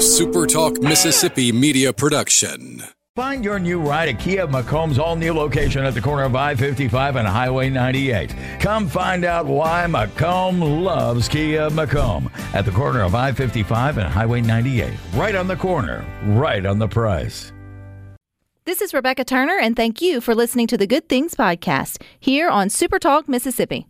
a SuperTalk Mississippi media production. Find your new ride at Kia McComb's all new location at the corner of I 55 and Highway 98. Come find out why McComb loves Kia McComb at the corner of I 55 and Highway 98. Right on the corner, right on the price. This is Rebecca Turner, and thank you for listening to the Good Things Podcast here on SuperTalk Mississippi.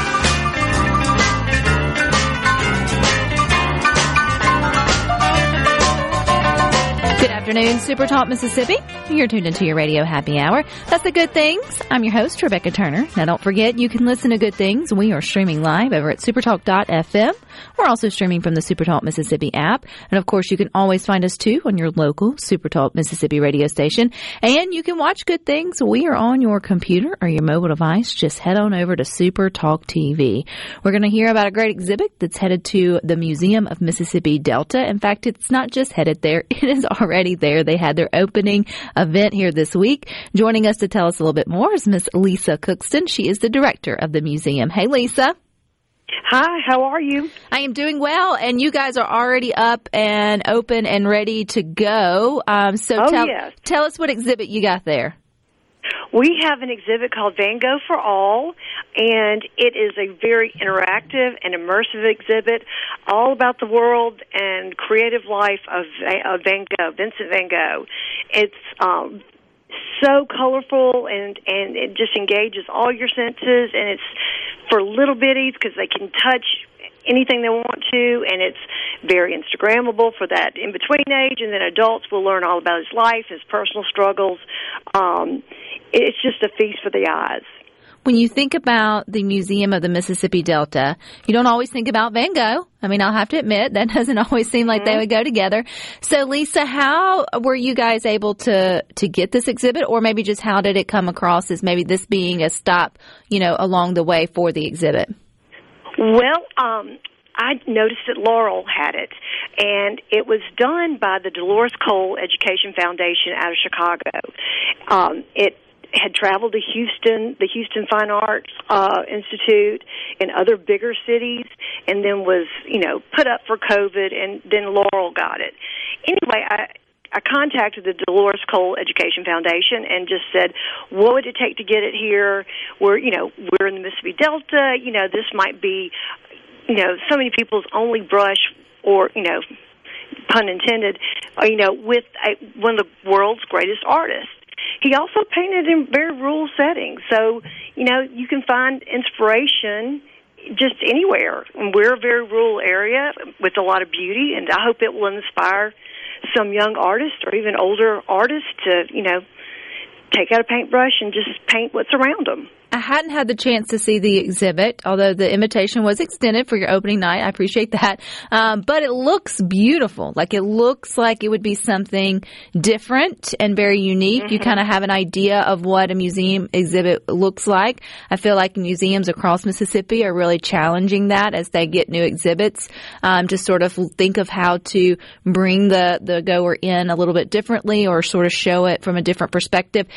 Good afternoon, Super Talk Mississippi. You're tuned into your radio happy hour. That's the good things. I'm your host, Rebecca Turner. Now don't forget, you can listen to good things. We are streaming live over at supertalk.fm. We're also streaming from the Supertalk Mississippi app. And of course, you can always find us too on your local Supertalk Mississippi radio station. And you can watch good things. We are on your computer or your mobile device. Just head on over to Supertalk TV. We're going to hear about a great exhibit that's headed to the Museum of Mississippi Delta. In fact, it's not just headed there. It is already there. They had their opening event here this week. Joining us to tell us a little bit more is Miss Lisa Cookston. She is the director of the museum. Hey, Lisa. Hi, how are you? I am doing well, and you guys are already up and open and ready to go. Um, so Oh, tell, yes. tell us what exhibit you got there. We have an exhibit called Van Gogh for All, and it is a very interactive and immersive exhibit all about the world and creative life of, of Van Gogh, Vincent Van Gogh. It's um, so colorful and and it just engages all your senses, and it's for little bitties because they can touch anything they want to, and it's very Instagrammable for that in between age, and then adults will learn all about his life, his personal struggles. Um, it's just a feast for the eyes. When you think about the Museum of the Mississippi Delta, you don't always think about Van Gogh. I mean, I'll have to admit that doesn't always seem like they would go together. So, Lisa, how were you guys able to to get this exhibit, or maybe just how did it come across as maybe this being a stop, you know, along the way for the exhibit? Well, um, I noticed that Laurel had it, and it was done by the Dolores Kohl Education Foundation out of Chicago. Um, it had traveled to Houston, the Houston Fine Arts uh, Institute, and other bigger cities, and then was, you know, put up for COVID, and then Laurel got it. Anyway, I. I contacted the Dolores Kohl Education Foundation and just said, "What would it take to get it here? We're, you know, we're in the Mississippi Delta. You know, this might be, you know, so many people's only brush, or you know, pun intended, or, you know, with a, one of the world's greatest artists." He also painted in very rural settings, so you know you can find inspiration just anywhere. And we're a very rural area with a lot of beauty, and I hope it will inspire some young artists or even older artists to, you know, take out a paintbrush and just paint what's around them. I hadn't had the chance to see the exhibit, although the invitation was extended for your opening night. I appreciate that. Um, but it looks beautiful. Like it looks like it would be something different and very unique. You kind of have an idea of what a museum exhibit looks like. I feel like museums across Mississippi are really challenging that as they get new exhibits um, to sort of think of how to bring the, the goer in a little bit differently or sort of show it from a different perspective.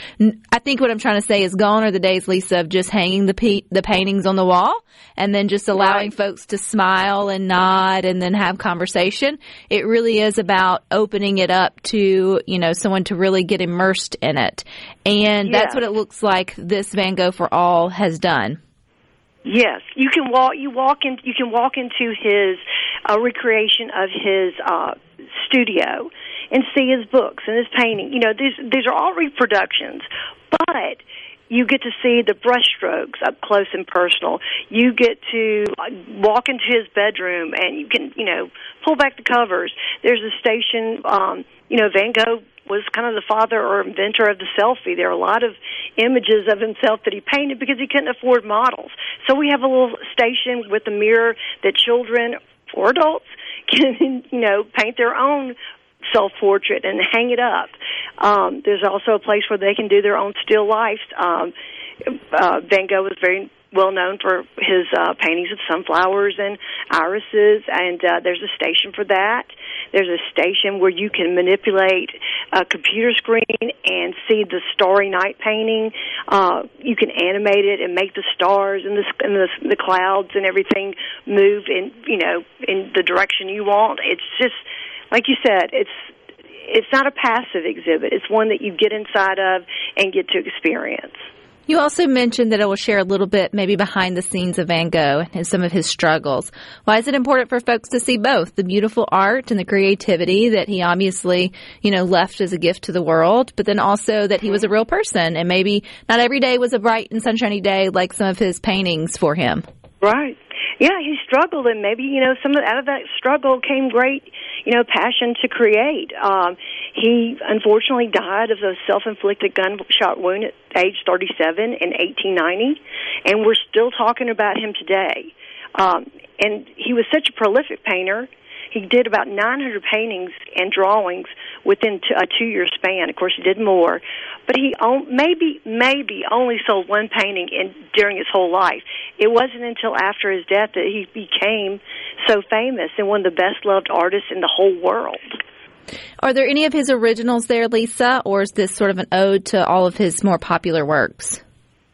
I think what I'm trying to say is gone are the days, Lisa, of just hanging the pe- the paintings on the wall and then just allowing folks to smile and nod and then have conversation. It really is about opening it up to, you know, someone to really get immersed in it. And that's what it looks like this Van Gogh for All has done. Yes, you can walk. You walk in. You can walk into his uh, recreation of his uh, studio and see his books and his painting. You know, these these are all reproductions, but you get to see the brushstrokes up close and personal. You get to walk into his bedroom and you can, you know, pull back the covers. There's a station. Um, you know, Van Gogh was kind of the father or inventor of the selfie. There are a lot of images of himself that he painted because he couldn't afford models. So we have a little station with a mirror that children or adults can, you know, paint their own self portrait and hang it up. Um, there's also a place where they can do their own still lifes. Um, uh, Van Gogh was very well known for his uh, paintings of sunflowers and irises, and uh, there's a station for that. There's a station where you can manipulate a computer screen and see the starry night painting. Uh, you can animate it and make the stars and the and the, the clouds and everything move in you know in the direction you want. It's just like you said, it's it's not a passive exhibit. It's one that you get inside of and get to experience. You also mentioned that it will share a little bit, maybe behind the scenes of Van Gogh and some of his struggles. Why is it important for folks to see both the beautiful art and the creativity that he obviously, you know, left as a gift to the world, but then also that he was a real person and maybe not every day was a bright and sunshiny day like some of his paintings for him? Right. Yeah, he struggled, and maybe you know some of out of that struggle came great, you know, passion to create. Um, he unfortunately died of a self-inflicted gunshot wound at age 37 in 1890, and we're still talking about him today. Um, and he was such a prolific painter he did about 900 paintings and drawings within t- a two-year span. Of course, he did more, but he on- maybe maybe only sold one painting in during his whole life. It wasn't until after his death that he became so famous and one of the best loved artists in the whole world. Are there any of his originals there, Lisa, or is this sort of an ode to all of his more popular works?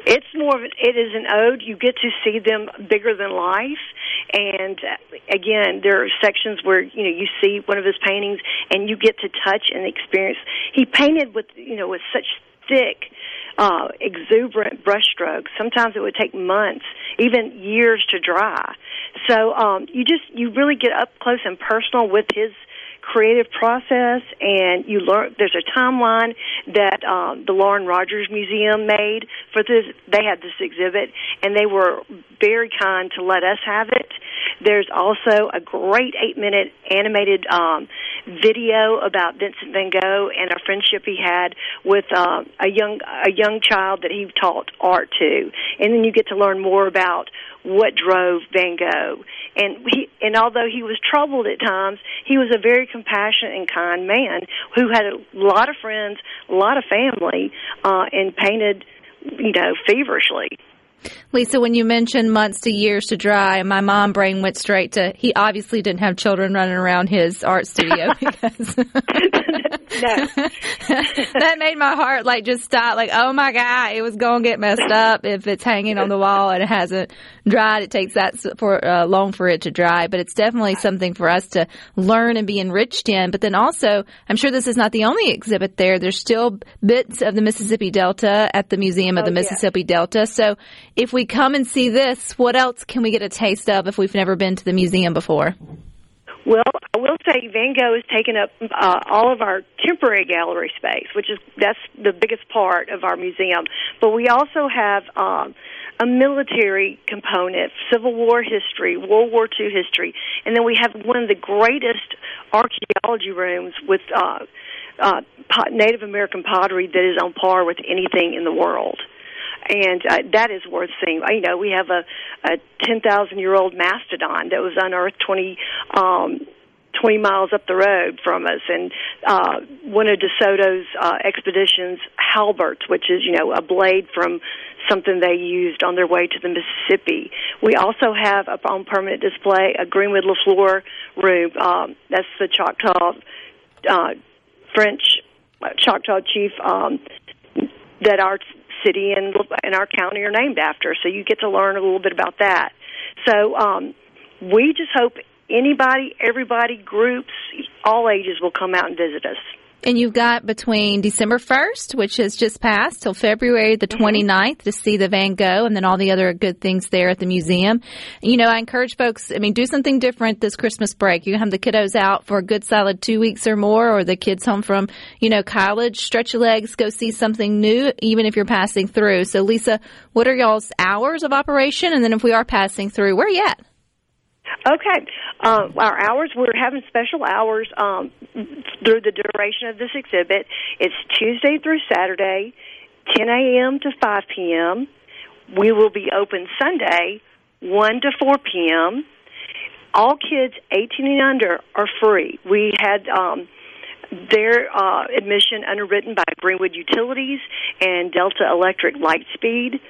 It's more of an, it is an ode. You get to see them bigger than life, and uh, again, there are sections where you know you see one of his paintings and you get to touch and experience. He painted with you know with such thick, uh, exuberant brushstrokes. Sometimes it would take months, even years to dry. So um, you just you really get up close and personal with his creative process, and you learn. There's a timeline that um, the Lauren Rogers Museum made for this. They had this exhibit, and they were very kind to let us have it. There's also a great eight-minute animated um, video about Vincent Van Gogh and a friendship he had with uh, a young a young child that he taught art to, and then you get to learn more about what drove Van Gogh. And he, and although he was troubled at times, he was a very compassionate and kind man who had a lot of friends, a lot of family, uh, and painted, you know, feverishly. Lisa, when you mentioned months to years to dry, my mom brain went straight to he obviously didn't have children running around his art studio because that made my heart like just stop. Like, oh my god, it was going to get messed up if it's hanging on the wall and it hasn't dried. It takes that for uh, long for it to dry, but it's definitely something for us to learn and be enriched in. But then also, I'm sure this is not the only exhibit there. There's still bits of the Mississippi Delta at the Museum of oh, the Mississippi yeah. Delta. So if we come and see this, what else can we get a taste of if we've never been to the museum before? Well, I will say Van Gogh has taken up uh, all of our temporary gallery space, which is that's the biggest part of our museum. But we also have um, a military component, Civil War history, World War II history, and then we have one of the greatest archaeology rooms with uh, uh, Native American pottery that is on par with anything in the world and uh, that is worth seeing. You know, we have a, a 10,000 year old mastodon that was unearthed 20. Um, 20 miles up the road from us, and uh, one of DeSoto's uh, expeditions, halberds, which is you know a blade from something they used on their way to the Mississippi. We also have up on permanent display a Greenwood LeFlore room. Um, that's the Choctaw uh, French uh, Choctaw chief um, that our city and and our county are named after. So you get to learn a little bit about that. So um, we just hope anybody, everybody, groups, all ages will come out and visit us. And you've got between December 1st, which has just passed, till February the 29th mm-hmm. to see the Van Gogh and then all the other good things there at the museum. You know, I encourage folks, I mean, do something different this Christmas break. You can have the kiddos out for a good solid two weeks or more, or the kids home from, you know, college. Stretch your legs, go see something new, even if you're passing through. So, Lisa, what are y'all's hours of operation? And then if we are passing through, where are you at? Okay. Uh, our hours, we're having special hours um, through the duration of this exhibit. It's Tuesday through Saturday, 10 a.m. to 5 p.m. We will be open Sunday, 1 to 4 p.m. All kids 18 and under are free. We had um, their uh, admission underwritten by Greenwood Utilities and Delta Electric Lightspeed.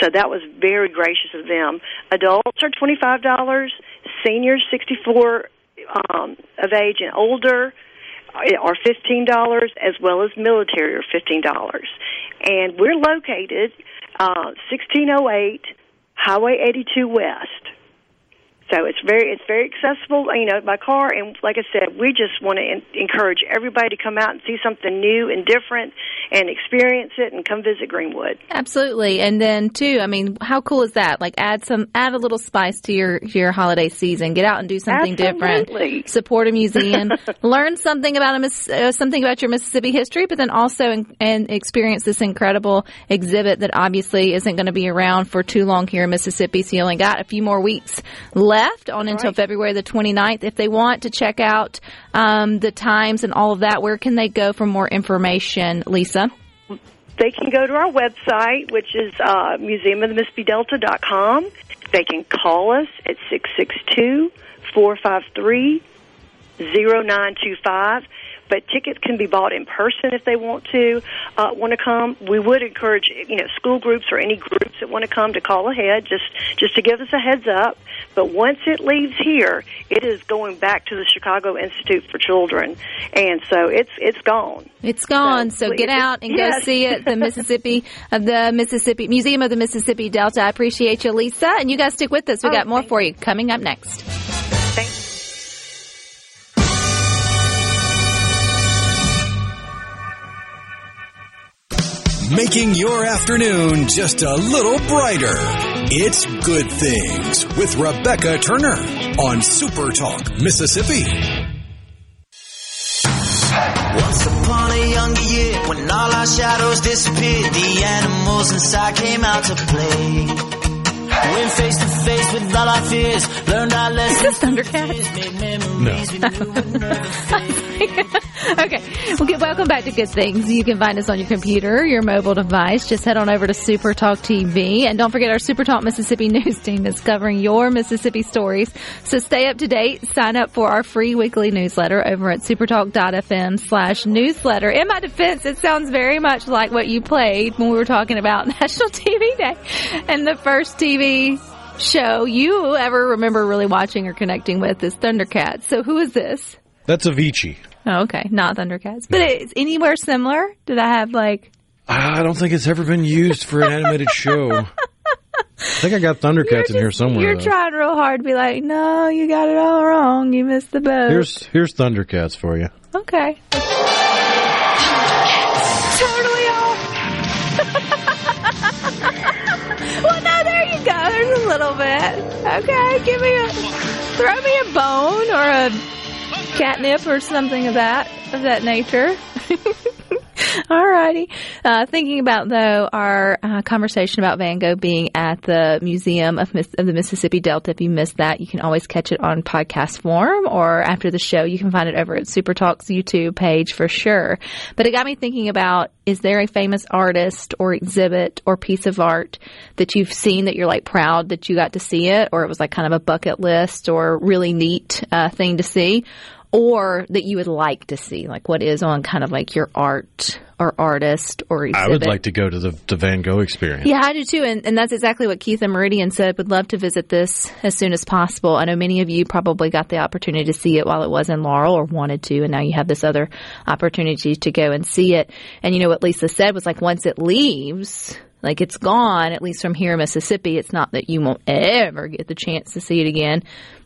So that was very gracious of them. Adults are twenty five dollars. Seniors sixty four um, of age and older are fifteen dollars, as well as military are fifteen dollars. And we're located uh, sixteen oh eight Highway eighty two West. So it's very it's very accessible, you know, by car. And like I said, we just want to en- encourage everybody to come out and see something new and different, and experience it, and come visit Greenwood. Absolutely. And then too, I mean, how cool is that? Like add some add a little spice to your your holiday season. Get out and do something different. Absolutely. Support a museum. learn something about a uh, something about your Mississippi history, but then also in, and experience this incredible exhibit that obviously isn't going to be around for too long here in Mississippi. So you only got a few more weeks left on until Right. February the 29th. If they want to check out um, the times and all of that, where can they go for more information, Lisa? They can go to our website, which is uh, museumofthemississippidelta.com. They can call us at 662 453 0925. But tickets can be bought in person if they want to uh, want to come. We would encourage you know school groups or any groups that want to come to call ahead just just to give us a heads up. But once it leaves here, it is going back to the Chicago Institute for Children, and so it's it's gone. It's gone, so, So, get out and go see it. The Mississippi of the Mississippi Museum of the Mississippi Delta. I appreciate you, Lisa, and you guys stick with us. We Oh, got more for you coming up next. Making your afternoon just a little brighter. It's Good Things with Rebecca Turner on Super Talk, Mississippi. Once upon a younger year, when all our shadows disappeared, the animals inside came out to play. Went face to face with all our fears, learned our lessons. this Thundercats? Made okay. Well, get, welcome back to Good Things. You can find us on your computer, your mobile device. Just head on over to Super Talk TV. And don't forget our Super Talk Mississippi news team is covering your Mississippi stories. So stay up to date. Sign up for our free weekly newsletter over at supertalk.fm slash newsletter. In my defense, it sounds very much like what you played when we were talking about National TV Day and the first TV show you ever remember really watching or connecting with is Thundercats. So who is this? That's Avicii. Oh, okay, not Thundercats, but it's anywhere similar. Did I have like? I don't think it's ever been used for an animated show. I think I got Thundercats in here somewhere. You're though. trying real hard to be like, no, you got it all wrong. You missed the boat. Here's here's Thundercats for you. okay. totally off. well, no, there you go. There's a little bit. Okay, give me a throw me a bone or a catnip or something of that of that nature. Alrighty. Uh, thinking about though our uh, conversation about Van Gogh being at the Museum of, Miss- of the Mississippi Delta. If you missed that, you can always catch it on podcast form or after the show. You can find it over at Super Talk's YouTube page for sure. But it got me thinking about: Is there a famous artist or exhibit or piece of art that you've seen that you're like proud that you got to see it, or it was like kind of a bucket list or really neat uh, thing to see? Or that you would like to see? Like what is on kind of like your art or artist or exhibit? I would like to go to the, the Van Gogh experience. Yeah, I do too. And, and that's exactly what Keith and Meridian said. Would love to visit this as soon as possible. I know many of you probably got the opportunity to see it while it was in Laurel or wanted to, and now you have this other opportunity to go and see it. And you know what Lisa said was like once it leaves, like it's gone, at least from here in Mississippi, it's not that you won't ever get the chance to see it again.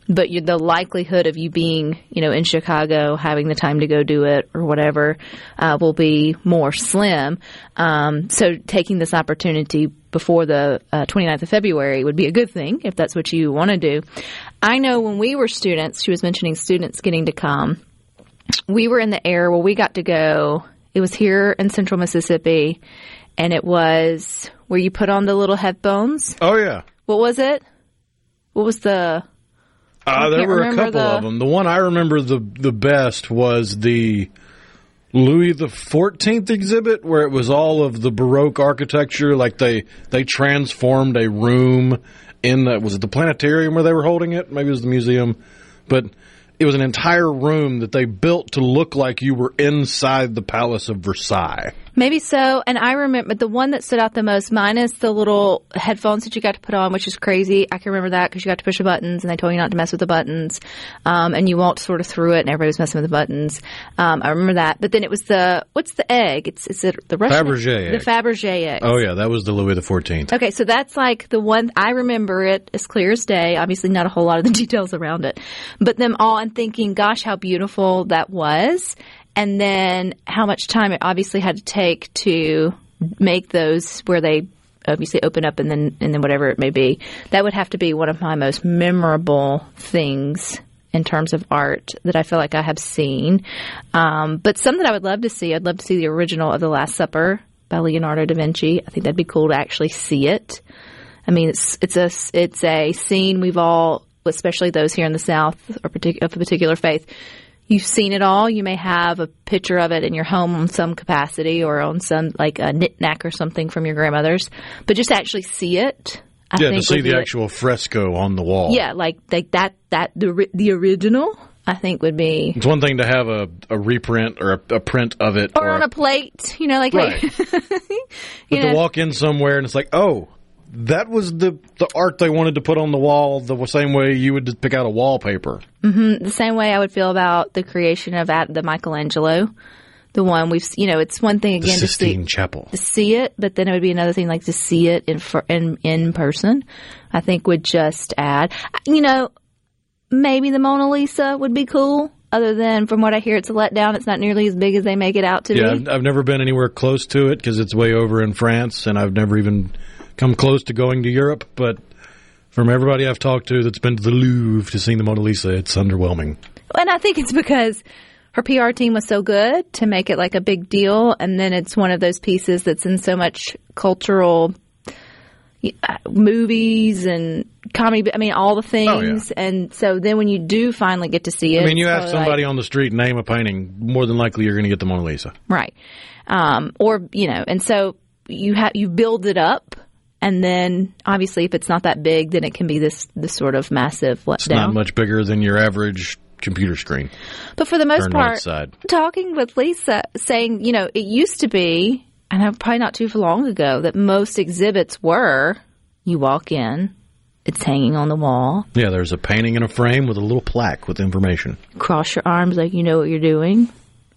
But you, the likelihood of you being, you know, in Chicago, having the time to go do it or whatever, uh, will be more slim. Um, so taking this opportunity before the uh, 29th of February would be a good thing if that's what you want to do. I know when we were students, she was mentioning students getting to come. We were in the air where we got to go. It was here in central Mississippi, and it was where you put on the little headphones. Oh yeah. What was it? What was the? Uh, there were a couple the- of them. The one I remember the the best was the Louis the Fourteenth exhibit, where it was all of the Baroque architecture. Like they they transformed a room in the was it the planetarium where they were holding it? Maybe it was the museum, but it was an entire room that they built to look like you were inside the Palace of Versailles. Maybe so. And I remember the one that stood out the most, minus the little headphones that you got to put on, which is crazy. I can remember that because you got to push the buttons and they told you not to mess with the buttons. Um, and you walked sort of through it and everybody was messing with the buttons. Um, I remember that. But then it was the, what's the egg? It's, is it the Russian? Fabergé The egg. Fabergé egg. Oh yeah, that was the Louis the Fourteenth. Okay, so that's like the one I remember it as clear as day. Obviously, not a whole lot of the details around it, but them all. I'm thinking, gosh, how beautiful that was, and then how much time it obviously had to take to make those where they obviously open up and then and then whatever it may be. That would have to be one of my most memorable things in terms of art that I feel like I have seen. Um, but some that I would love to see, I'd love to see the original of The Last Supper by Leonardo da Vinci. I think that'd be cool to actually see it. I mean, it's it's a it's a scene we've all, especially those here in the South or partic- of a particular faith, you've seen it all. You may have a picture of it in your home on some capacity or on some like a knick-knack or something from your grandmother's, but just actually see it. I Yeah, to see the like- actual fresco on the wall. yeah, like like that that the the original. I think would be It's one thing to have a, a reprint or a, a print of it, or on a plate, you know, like Right. hey, but know, to walk in somewhere and it's like, oh, that was the the art they wanted to put on the wall the same way you would just pick out a wallpaper. Mm-hmm. the same way I would feel about the creation of at the Michelangelo, the one we've you know, it's one thing again to see Chapel. to see it, but then it would be another thing like to see it in in in person. I think would just add, you know, maybe the Mona Lisa would be cool. Other than from what I hear, it's a letdown. It's not nearly as big as they make it out to Yeah, be. I've, I've never been anywhere close to it because it's way over in France, and I've never even come close to going to Europe. But from everybody I've talked to that's been to the Louvre to see the Mona Lisa, it's underwhelming. And I think it's because her PR team was so good to make it like a big deal. And then it's one of those pieces that's in so much cultural uh, movies and comedy. I mean, all the things. And so then when you do finally get to see it, Oh, I mean, you ask probably like- somebody on the street name a painting, more than likely you're going to get the Mona Lisa. Right. Um, or, you know, and so you have, you build it up. And then obviously if it's not that big, then it can be this, this sort of massive It's not much bigger than your average computer screen. But for the most part, talking with Lisa, saying, you know, it used to be, and I'm probably not too long ago, that most exhibits were you walk in, it's hanging on the wall, Yeah, there's a painting in a frame with a little plaque with information. cross your arms like you know what you're doing,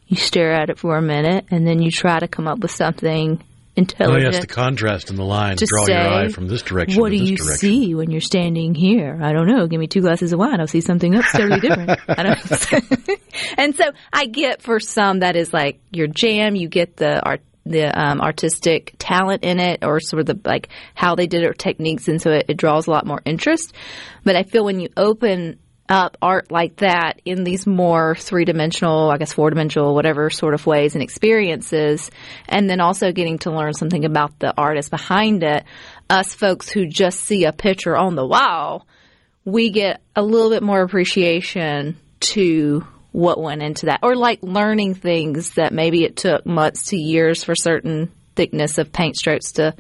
you stare at it for a minute, and then you try to come up with something Oh, intelligent. yes, the contrast in the line. to Draw say, your eye from this direction What to do this you direction. see when you're standing here? I don't know. Give me two glasses of wine. I'll see something else totally different. I don't. and so I get for some that is like your jam. You get the art, the um, artistic talent in it, or sort of the like how they did it or techniques, and so it, it draws a lot more interest. But I feel when you open up art like that in these more three dimensional, I guess four dimensional, whatever sort of ways and experiences, and then also getting to learn something about the artist behind it. Us folks who just see a picture on the wall, we get a little bit more appreciation to what went into that, or like learning things that maybe it took months to years for certain thickness of paint strokes to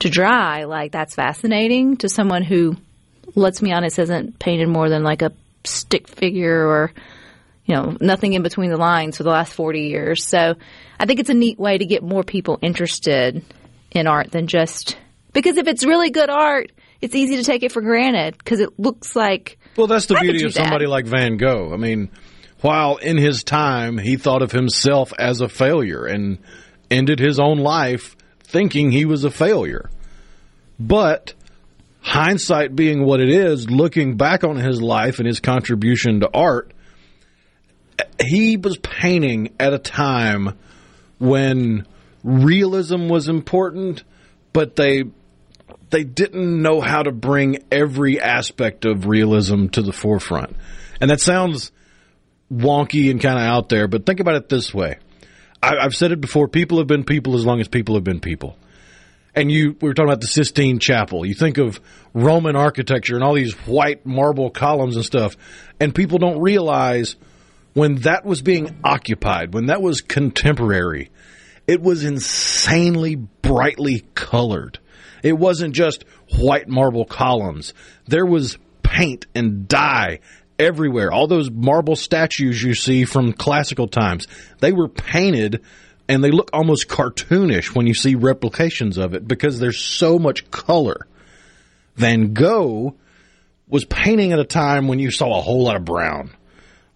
to dry. Like that's fascinating to someone who let's be honest, hasn't painted more than like a stick figure or, you know, nothing in between the lines for the last 40 years. So I think it's a neat way to get more people interested in art than just, because if it's really good art, it's easy to take it for granted because it looks like, Well, that's the beauty of somebody that. like Van Gogh. I mean, while in his time he thought of himself as a failure and ended his own life thinking he was a failure. But hindsight being what it is, looking back on his life and his contribution to art, he was painting at a time when realism was important, but they they didn't know how to bring every aspect of realism to the forefront. And that sounds wonky and kind of out there, but think about it this way. I've said it before people have been people as long as people have been people. And you, we were talking about the Sistine Chapel. You think of Roman architecture and all these white marble columns and stuff, and people don't realize when that was being occupied, when that was contemporary, it was insanely brightly colored. It wasn't just white marble columns. There was paint and dye everywhere. All those marble statues you see from classical times, they were painted and they look almost cartoonish when you see replications of it because there's so much color. Van Gogh was painting at a time when you saw a whole lot of brown,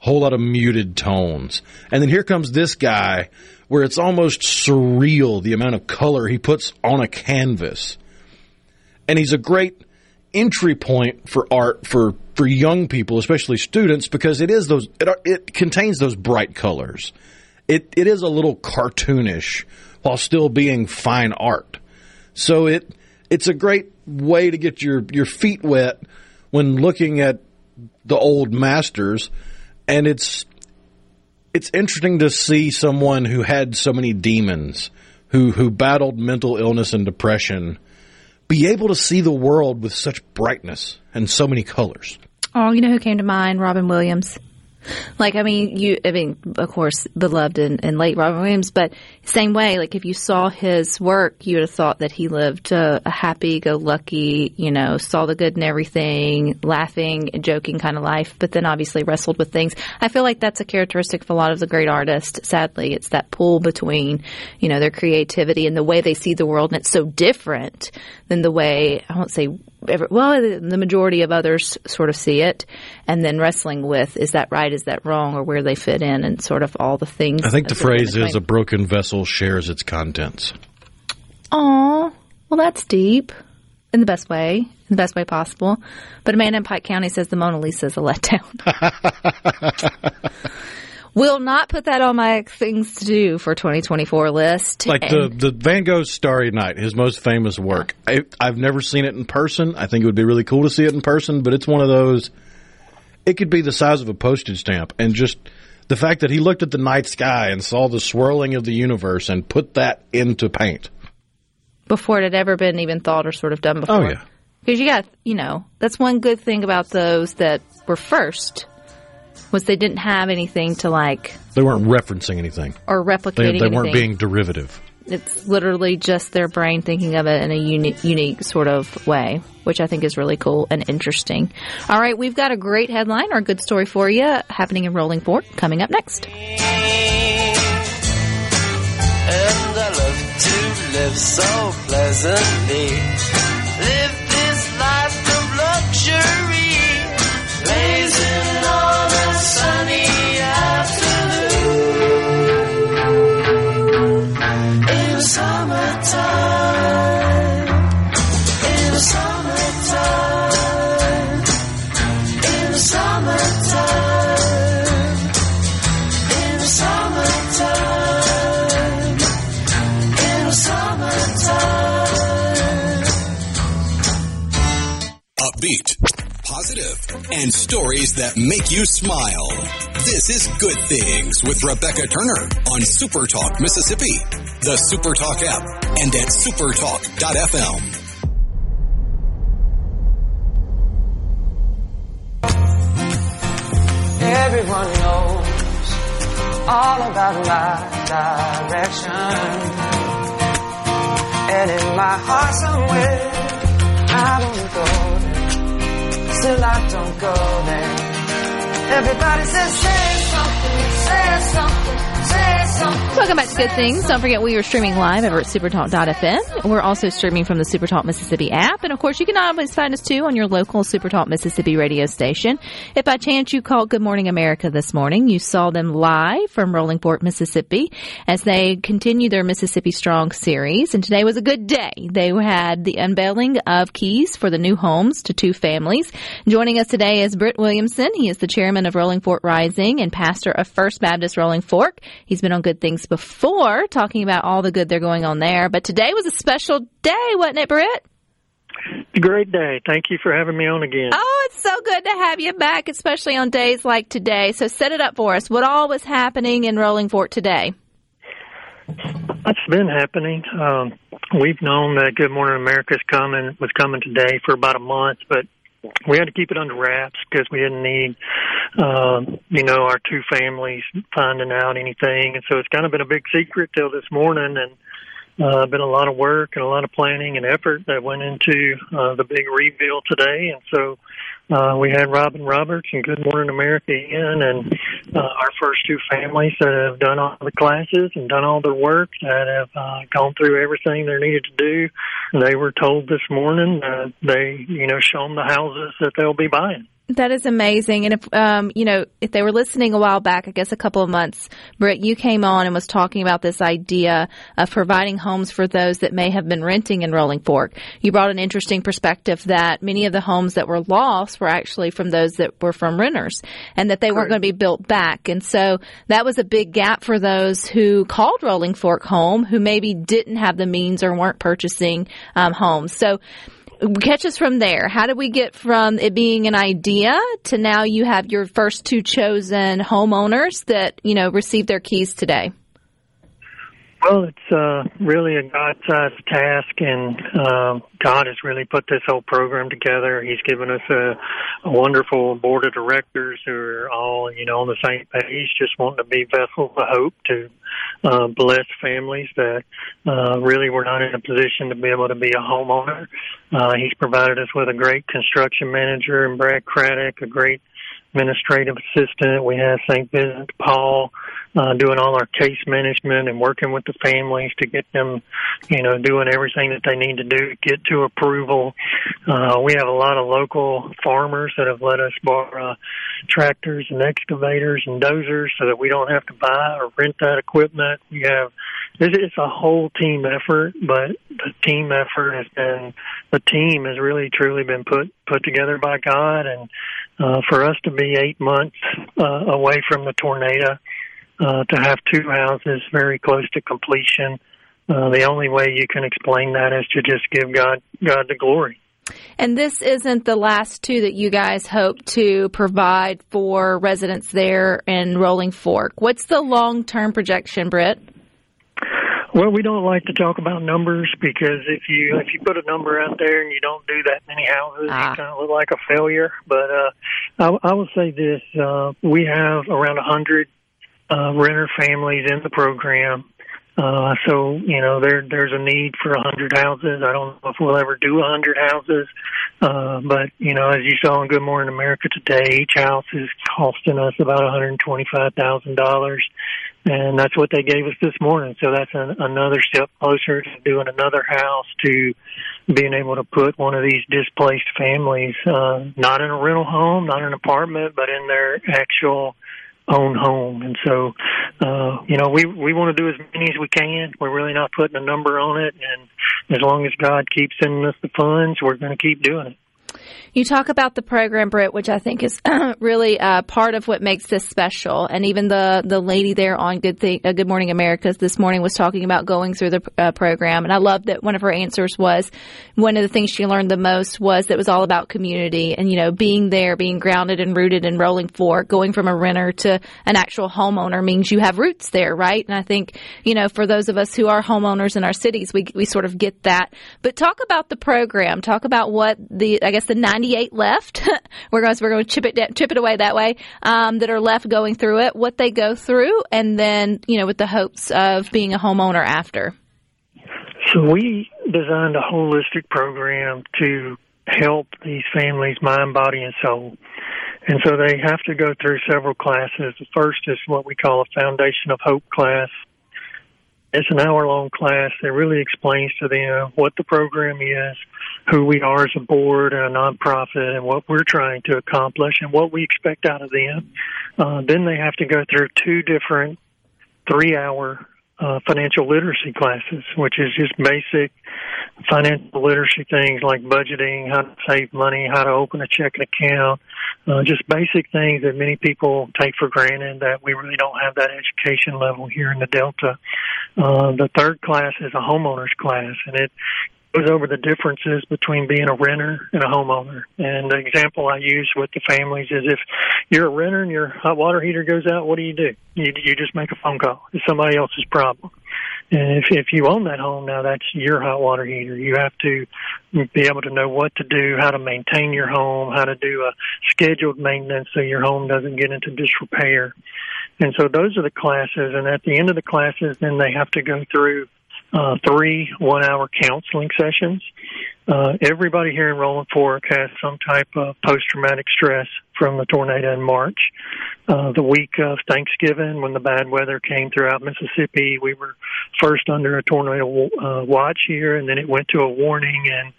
a whole lot of muted tones. And then here comes this guy where it's almost surreal the amount of color he puts on a canvas. And he's a great entry point for art for for young people, especially students, because it is those it, it contains those bright colors. It it is a little cartoonish while still being fine art. So it it's a great way to get your your feet wet when looking at the old masters, and it's it's interesting to see someone who had so many demons, who who battled mental illness and depression, be able to see the world with such brightness and so many colors. Oh, you know who came to mind? Robin Williams. Like, I mean, you, I mean, of course, beloved and, and late Robin Williams, but same way, like if you saw his work, you would have thought that he lived a, a happy go lucky, you know, saw the good in everything, laughing, joking kind of life, but then obviously wrestled with things. I feel like that's a characteristic of a lot of the great artists. Sadly, it's that pull between, you know, their creativity and the way they see the world. And it's so different than the way, I won't say every, well, the majority of others sort of see it, and then wrestling with is that right, is that wrong, or where they fit in, and sort of all the things. I think the that are in phrase is a broken vessel shares its contents. Aw, well, that's deep in the best way, in the best way possible. But a man in Pike County says the Mona Lisa is a letdown. Will not put that on my things to do for 2024 list. Like the, the Van Gogh Starry Night, his most famous work. I, I've never seen it in person. I think it would be really cool to see it in person, but it's one of those. It could be the size of a postage stamp, and just the fact that he looked at the night sky and saw the swirling of the universe and put that into paint. before it had ever been even thought or sort of done oh, before. Oh yeah, Because you got, you know, that's one good thing about those that were first was they didn't have anything to like they weren't referencing anything. or They, replicating they weren't being derivative. it's literally just their brain thinking of it in a unique, unique sort of way, which I think is really cool and interesting. All right, we've got a great headline or a good story for you happening in Rolling Fork coming up next. And I love to live so pleasantly. Live Upbeat, positive, and stories that make you smile. This is Good Things with Rebecca Turner on Super Talk Mississippi, the Super Talk app, and at supertalk.fm. Everyone knows all about my direction. And in my heart somewhere, I don't go. Still I don't go there. Everybody says, say something, say. Welcome back to Good Things. Don't forget we are streaming live over at supertalk.fm. We're also streaming from the Supertalk Mississippi app. And of course, you can always find us too on your local Supertalk Mississippi radio station. If by chance you called Good Morning America this morning, you saw them live from Rolling Fork, Mississippi as they continue their Mississippi Strong series. And today was a good day. They had the unveiling of keys for the new homes to two families. Joining us today is Britt Williamson. He is the chairman of Rolling Fork Rising and pastor of First Baptist Rolling Fork. He's been on Good Things before, talking about all the good they're going on there. But today was a special day, wasn't it, Britt? Great day. Thank you for having me on again. Oh, it's so good to have you back, especially on days like today. So set it up for us. What all was happening in Rolling Fork today? What's been happening? Um, we've known that Good Morning America's coming was coming today for about a month, but we had to keep it under wraps because we didn't need, um, you know, our two families finding out anything, and so it's kind of been a big secret till this morning. And uh, been a lot of work and a lot of planning and effort that went into uh, the big reveal today. And so uh, we had Robin Roberts and Good Morning America in, and uh, our first two families that have done all the classes and done all their work, that have uh, gone through everything they needed to do. They were told this morning that they, you know, shown the houses that they'll be buying. That is amazing. And if, um, you know, if they were listening a while back, I guess a couple of months, Britt, you came on and was talking about this idea of providing homes for those that may have been renting in Rolling Fork. You brought an interesting perspective that many of the homes that were lost were actually from those that were from renters and that they weren't going to be built back. And so that was a big gap for those who called Rolling Fork home who maybe didn't have the means or weren't purchasing um, homes. So, catch us from there. How did we get from it being an idea to now you have your first two chosen homeowners that, you know, received their keys today? Well, it's uh, really a God-sized task, and uh, God has really put this whole program together. He's given us a, a wonderful board of directors who are all, you know, on the same page, just wanting to be vessels of hope to uh, bless families that uh, really were not in a position to be able to be a homeowner. Uh, he's provided us with a great construction manager and Brad Craddock, a great administrative assistant. We have St. Vincent Paul uh, doing all our case management and working with the families to get them, you know, doing everything that they need to do to get to approval. Uh, we have a lot of local farmers that have let us borrow uh, tractors and excavators and dozers so that we don't have to buy or rent that equipment. We have it's, a whole team effort, but the team effort has been the team has really truly been put put together by God, and uh, for us to be eight months uh, away from the tornado, uh, to have two houses very close to completion. Uh, the only way you can explain that is to just give God God the glory. And this isn't the last two that you guys hope to provide for residents there in Rolling Fork. What's the long term projection, Britt? Well, we don't like to talk about numbers because if you if you put a number out there and you don't do that many houses, Ah. you kind of look like a failure. But uh, I, I will say this: uh, we have around a hundred uh, renter families in the program. Uh, so you know there there's a need for a hundred houses. I don't know if we'll ever do a hundred houses, uh, but you know as you saw in Good Morning America today, each house is costing us about one hundred twenty five thousand dollars, and that's what they gave us this morning. So that's an, another step closer to doing another house to being able to put one of these displaced families, uh, not in a rental home, not an apartment, but in their actual own home. And so, uh, you know, we, we want to do as many as we can. We're really not putting a number on it. And as long as God keeps sending us the funds, we're going to keep doing it. You talk about the program, Britt, which I think is really uh, part of what makes this special. And even the the lady there on Good Thing, uh, Good Morning Americas this morning was talking about going through the uh, program, and I love that one of her answers was one of the things she learned the most was that it was all about community and you know being there, being grounded and rooted and Rolling Fork. Going from a renter to an actual homeowner means you have roots there, right? And I think you know for those of us who are homeowners in our cities, we we sort of get that. But talk about the program. Talk about what the I guess the 98 left. we're going we're going to chip it chip it away that way. Um, that are left going through it, what they go through, and then you know with the hopes of being a homeowner after. So we designed a holistic program to help these families mind, body, and soul. And so they have to go through several classes. The first is what we call a Foundation of Hope class. It's an hour long class that really explains to them what the program is, who we are as a board and a nonprofit, and what we're trying to accomplish and what we expect out of them. Uh, then they have to go through two different three hour uh, financial literacy classes, which is just basic financial literacy things like budgeting, how to save money, how to open a checking account, uh, just basic things that many people take for granted that we really don't have that education level here in the Delta. Uh, the third class is a homeowners class, and it goes over the differences between being a renter and a homeowner. And the example I use with the families is if you're a renter and your hot water heater goes out, what do you do? You you just make a phone call. It's somebody else's problem. And if if you own that home now, that's your hot water heater. You have to be able to know what to do, how to maintain your home, how to do a scheduled maintenance so your home doesn't get into disrepair. And so those are the classes. And at the end of the classes, then they have to go through uh, three one-hour counseling sessions. Uh, everybody here in Rolling Fork has some type of post-traumatic stress from the tornado in March. Uh, the week of Thanksgiving, when the bad weather came throughout Mississippi, we were first under a tornado uh, watch here, and then it went to a warning, and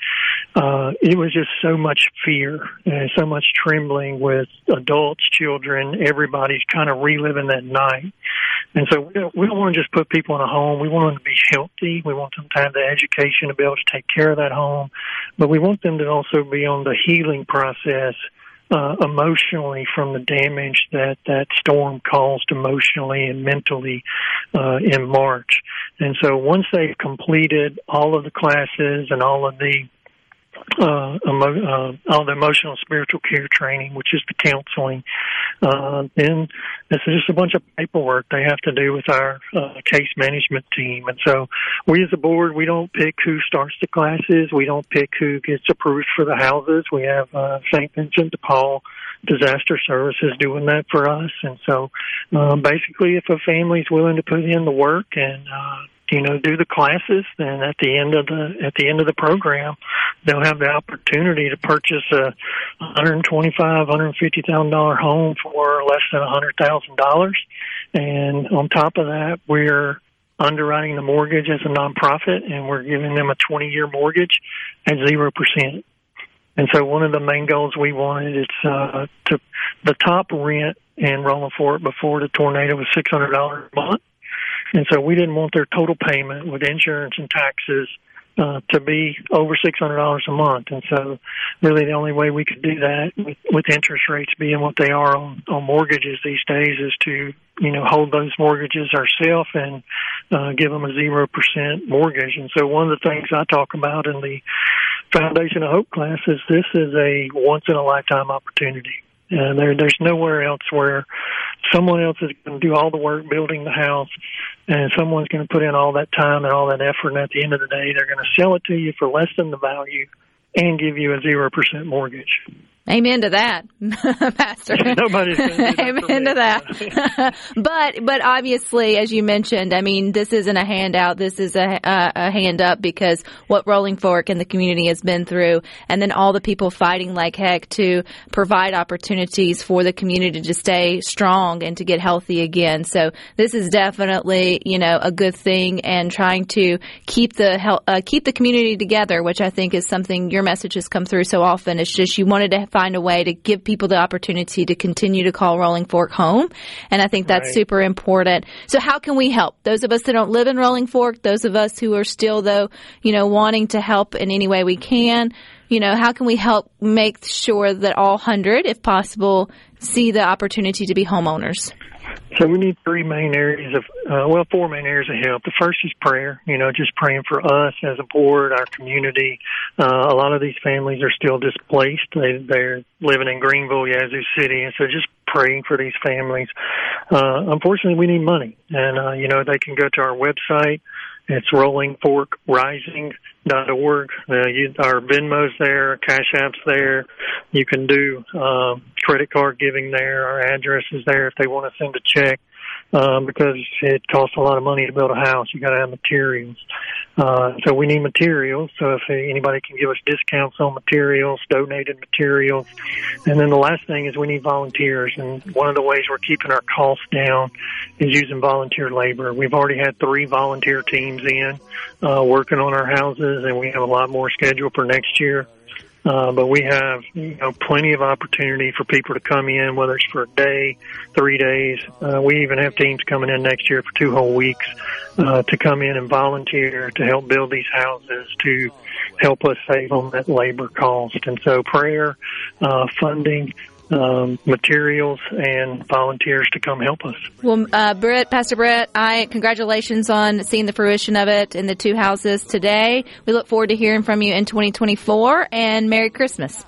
uh, it was just so much fear and so much trembling with adults, children, everybody's kind of reliving that night. And so we don't, we don't want to just put people in a home. We want them to be healthy. We want them to have the education to be able to take care of that home, but we want them to also be on the healing process uh, emotionally from the damage that that storm caused emotionally and mentally uh, in March. And so once they've completed all of the classes and all of the uh, emo- uh, all the emotional spiritual care training, which is the counseling. Uh, then is just a bunch of paperwork they have to do with our uh, case management team. And so we as a board, we don't pick who starts the classes. We don't pick who gets approved for the houses. We have uh, St. Vincent de Paul disaster services doing that for us. And so um, basically if a family's willing to put in the work and uh, you know do the classes then at the end of the at the end of the program they'll have the opportunity to purchase a hundred and twenty five hundred fifty thousand dollar home for less than a hundred thousand dollars. And on top of that we're underwriting the mortgage as a nonprofit and we're giving them a twenty year mortgage at zero percent. And so one of the main goals we wanted is uh, to the top rent in Rolling Fork before the tornado was six hundred dollars a month. And so we didn't want their total payment with insurance and taxes uh, to be over six hundred dollars a month. And so, really, the only way we could do that with, with interest rates being what they are on, on mortgages these days is to you know hold those mortgages ourselves and uh, give them a zero percent mortgage. And so, one of the things I talk about in the Foundation of Hope class is this is a once in a lifetime opportunity. And there, there's nowhere else where someone else is going to do all the work building the house, and someone's going to put in all that time and all that effort, and at the end of the day, they're going to sell it to you for less than the value and give you a zero percent mortgage. Amen to that, Pastor. That Amen to that. but but obviously, as you mentioned, I mean, this isn't a handout. This is a, a, a hand up because what Rolling Fork and the community has been through, and then all the people fighting like heck to provide opportunities for the community to stay strong and to get healthy again. So this is definitely you know a good thing, and trying to keep the uh, keep the community together, which I think is something your message has come through so often. It's just you wanted to find a way to give people the opportunity to continue to call Rolling Fork home. And I think that's Right. super important. So how can we help? Those of us that don't live in Rolling Fork, those of us who are still though, you know, wanting to help in any way we can, you know, how can we help make sure that all hundred, if possible, see the opportunity to be homeowners? So we need three main areas of, uh, well, four main areas of help. The first is prayer. You know, just praying for us as a board, our community. Uh, a lot of these families are still displaced. They, they're living in Greenville, Yazoo City, and so just praying for these families. Uh, unfortunately, we need money, and uh, you know they can go to our website. It's rollingforkrising.org. Uh, you, our Venmo's there, Cash App's there. You can do um, credit card giving there. Our address is there if they want to send a check. Um, because it costs a lot of money to build a house, you got to have materials. Uh, so we need materials. So if anybody can give us discounts on materials, donated materials, and then the last thing is we need volunteers. And one of the ways we're keeping our costs down is using volunteer labor. We've already had three volunteer teams in uh, working on our houses, and we have a lot more scheduled for next year. Uh, but we have you know plenty of opportunity for people to come in, whether it's for a day, three days. Uh, we even have teams coming in next year for two whole weeks uh, to come in and volunteer to help build these houses to help us save on that labor cost. And so prayer, uh, funding, um, materials, and volunteers to come help us. Well, uh, Britt, Pastor Britt, I congratulations on seeing the fruition of it in the two houses today. We look forward to hearing from you in 2024, and Merry Christmas.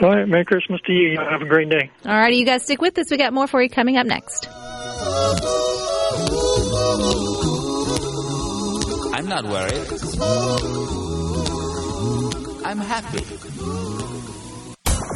All right, Merry Christmas to you. Have a great day. All righty, you guys stick with us. We got more for you coming up next. I'm not worried. I'm happy.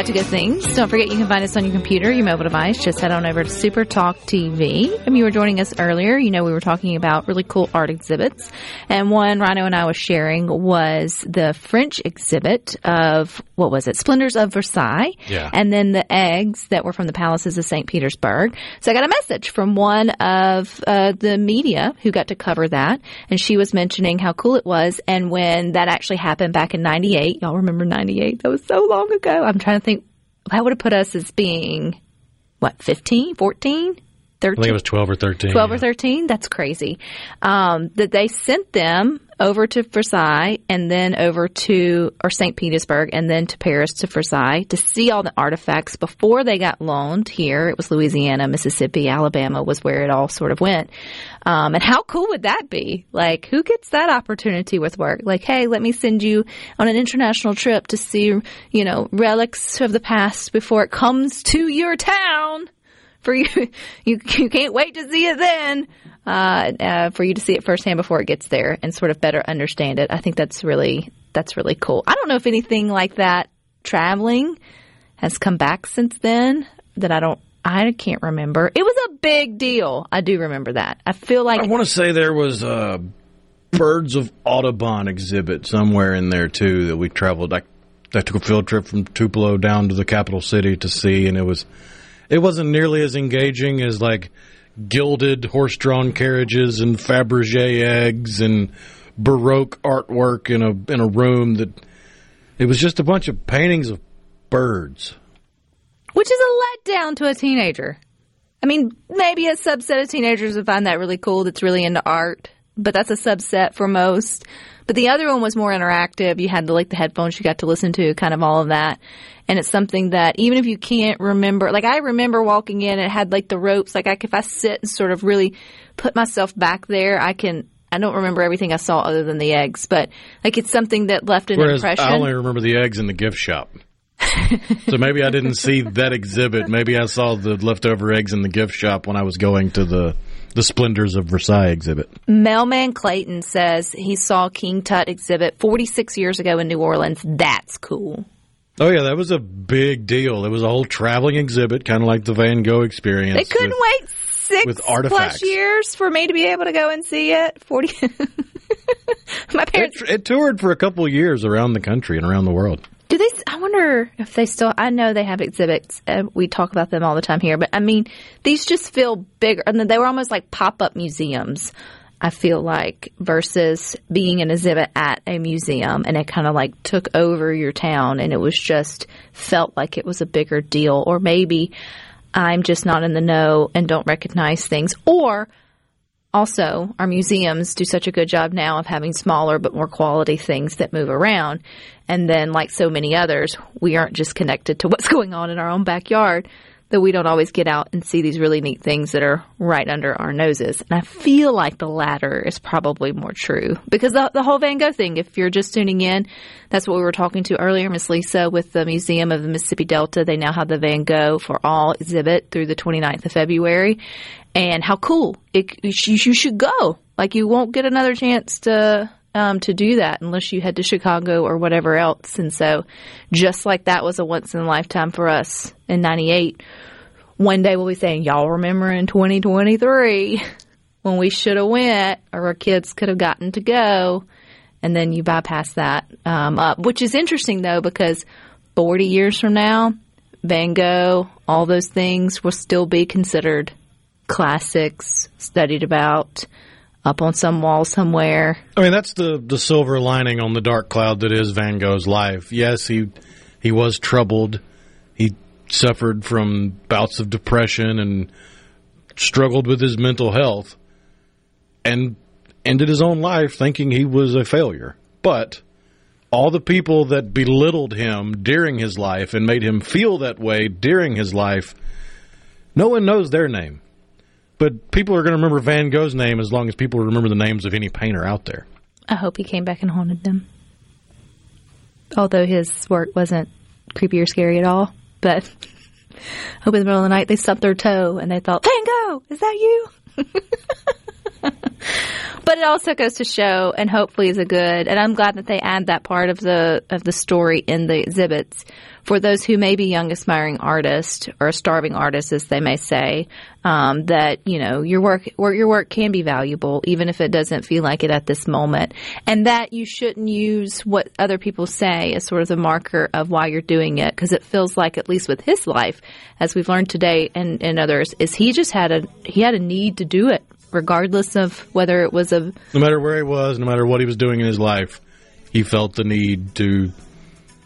Back to Good Things. Don't forget you can find us on your computer, your mobile device. Just head on over to Super Talk TV. If you were joining us earlier, you know we were talking about really cool art exhibits. And one Rhino and I was sharing was the French exhibit of, what was it? Splendors of Versailles. Yeah. And then the eggs that were from the palaces of St. Petersburg. So I got a message from one of uh, the media who got to cover that. And she was mentioning how cool it was. And when that actually happened back in 98, y'all remember 98? That was so long ago. I'm trying to think, that would have put us as being, what, 15, 14? 13? I think it was 12 or 13. 12 or 13 that's crazy. Um, that they sent them over to versailles and then over to or st petersburg and then to paris to versailles to see all the artifacts before they got loaned here. It was louisiana mississippi alabama was where it all sort of went. Um, and how cool would that be? Like who gets that opportunity with work? Like hey let me send you on an international trip to see you know relics of the past before it comes to your town for you. You you can't wait to see it then. Uh, uh, for you to see it firsthand before it gets there and sort of better understand it. I think that's really that's really cool. I don't know if anything like that traveling has come back since then. That I don't. I can't remember. It was a big deal. I do remember that. I feel like I want to say there was a Birds of Audubon exhibit somewhere in there too that we traveled. I, I took a field trip from Tupelo down to the capital city to see, and it was it wasn't nearly as engaging as like gilded horse-drawn carriages and Fabergé eggs and Baroque artwork in a in a room that it was just a bunch of paintings of birds. which is a letdown to a teenager. I mean, maybe a subset of teenagers would find that really cool that's really into art, but that's a subset for most. But the other one was more interactive. You had the like the headphones you got to listen to, kind of all of that. And it's something that even if you can't remember, like I remember walking in, it had like the ropes. Like I, if I sit and sort of really put myself back there, I can. I don't remember everything I saw other than the eggs, but like it's something that left an Whereas impression. I only remember the eggs in the gift shop. so maybe I didn't see that exhibit. Maybe I saw the leftover eggs in the gift shop when I was going to the the Splendors of Versailles exhibit. Mailman Clayton says he saw King Tut exhibit 46 years ago in New Orleans. That's cool. Oh yeah, that was a big deal. It was a whole traveling exhibit, kind of like the Van Gogh experience. They couldn't with- wait six with plus years for me to be able to go and see it. 40. My It, parents. it toured for a couple of years around the country and around the world. Do they? I wonder if they still. I know they have exhibits. Uh, we talk about them all the time here, but I mean, these just feel bigger, and they were almost like pop up museums. I feel like versus being an exhibit at a museum, and it kind of like took over your town, and it was just felt like it was a bigger deal, or maybe I'm just not in the know and don't recognize things, or also, our museums do such a good job now of having smaller but more quality things that move around. And then, like so many others, we aren't just connected to what's going on in our own backyard, that we don't always get out and see these really neat things that are right under our noses. And I feel like the latter is probably more true because the, the whole Van Gogh thing, if you're just tuning in, that's what we were talking to earlier, Miss Lisa, with the Museum of the Mississippi Delta. They now have the Van Gogh for All exhibit through the 29th of February and how cool it, you, you should go. Like you won't get another chance to um, to do that unless you head to Chicago or whatever else. And so, just like that was a once in a lifetime for us in '98. One day we'll be saying, "Y'all remember in 2023 when we should have went, or our kids could have gotten to go." And then you bypass that um, up, which is interesting though because 40 years from now, Van Gogh, all those things will still be considered classics, studied about, up on some wall somewhere. I mean, that's the the silver lining on the dark cloud that is Van Gogh's life. Yes, he he was troubled. He suffered from bouts of depression and struggled with his mental health and ended his own life thinking he was a failure. But all the people that belittled him during his life and made him feel that way during his life, no one knows their name. But people are going to remember Van Gogh's name as long as people remember the names of any painter out there. I hope he came back and haunted them. Although his work wasn't creepy or scary at all. But I hope in the middle of the night they stubbed their toe and they thought, Van Gogh, is that you? but it also goes to show and hopefully is a good and I'm glad that they add that part of the of the story in the exhibits for those who may be young aspiring artists or starving artists, as they may say um, that you know your work or your work can be valuable even if it doesn't feel like it at this moment. And that you shouldn't use what other people say as sort of the marker of why you're doing it because it feels like at least with his life as we've learned today and, and others is he just had a he had a need to do it regardless of whether it was a No matter where he was, no matter what he was doing in his life, he felt the need to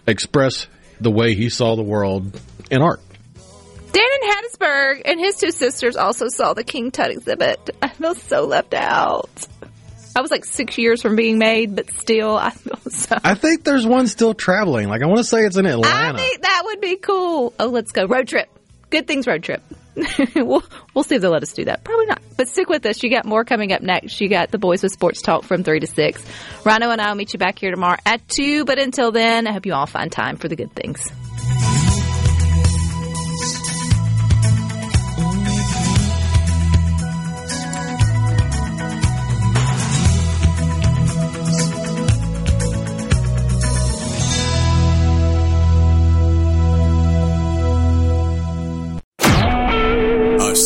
express the way he saw the world in art. Dan in Hattiesburg and his two sisters also saw the King Tut exhibit. I feel so left out. I was like six years from being made, but still, I feel so. I think there's one still traveling. Like I want to say it's in Atlanta. I Atlanta. think that would be cool. Oh, let's go road trip. Good things road trip. we'll we'll see if they'll let us do that. Probably not. But stick with us. You got more coming up next. You got the boys with sports talk from three to six. Rhino and I will meet you back here tomorrow at two. But until then, I hope you all find time for the good things.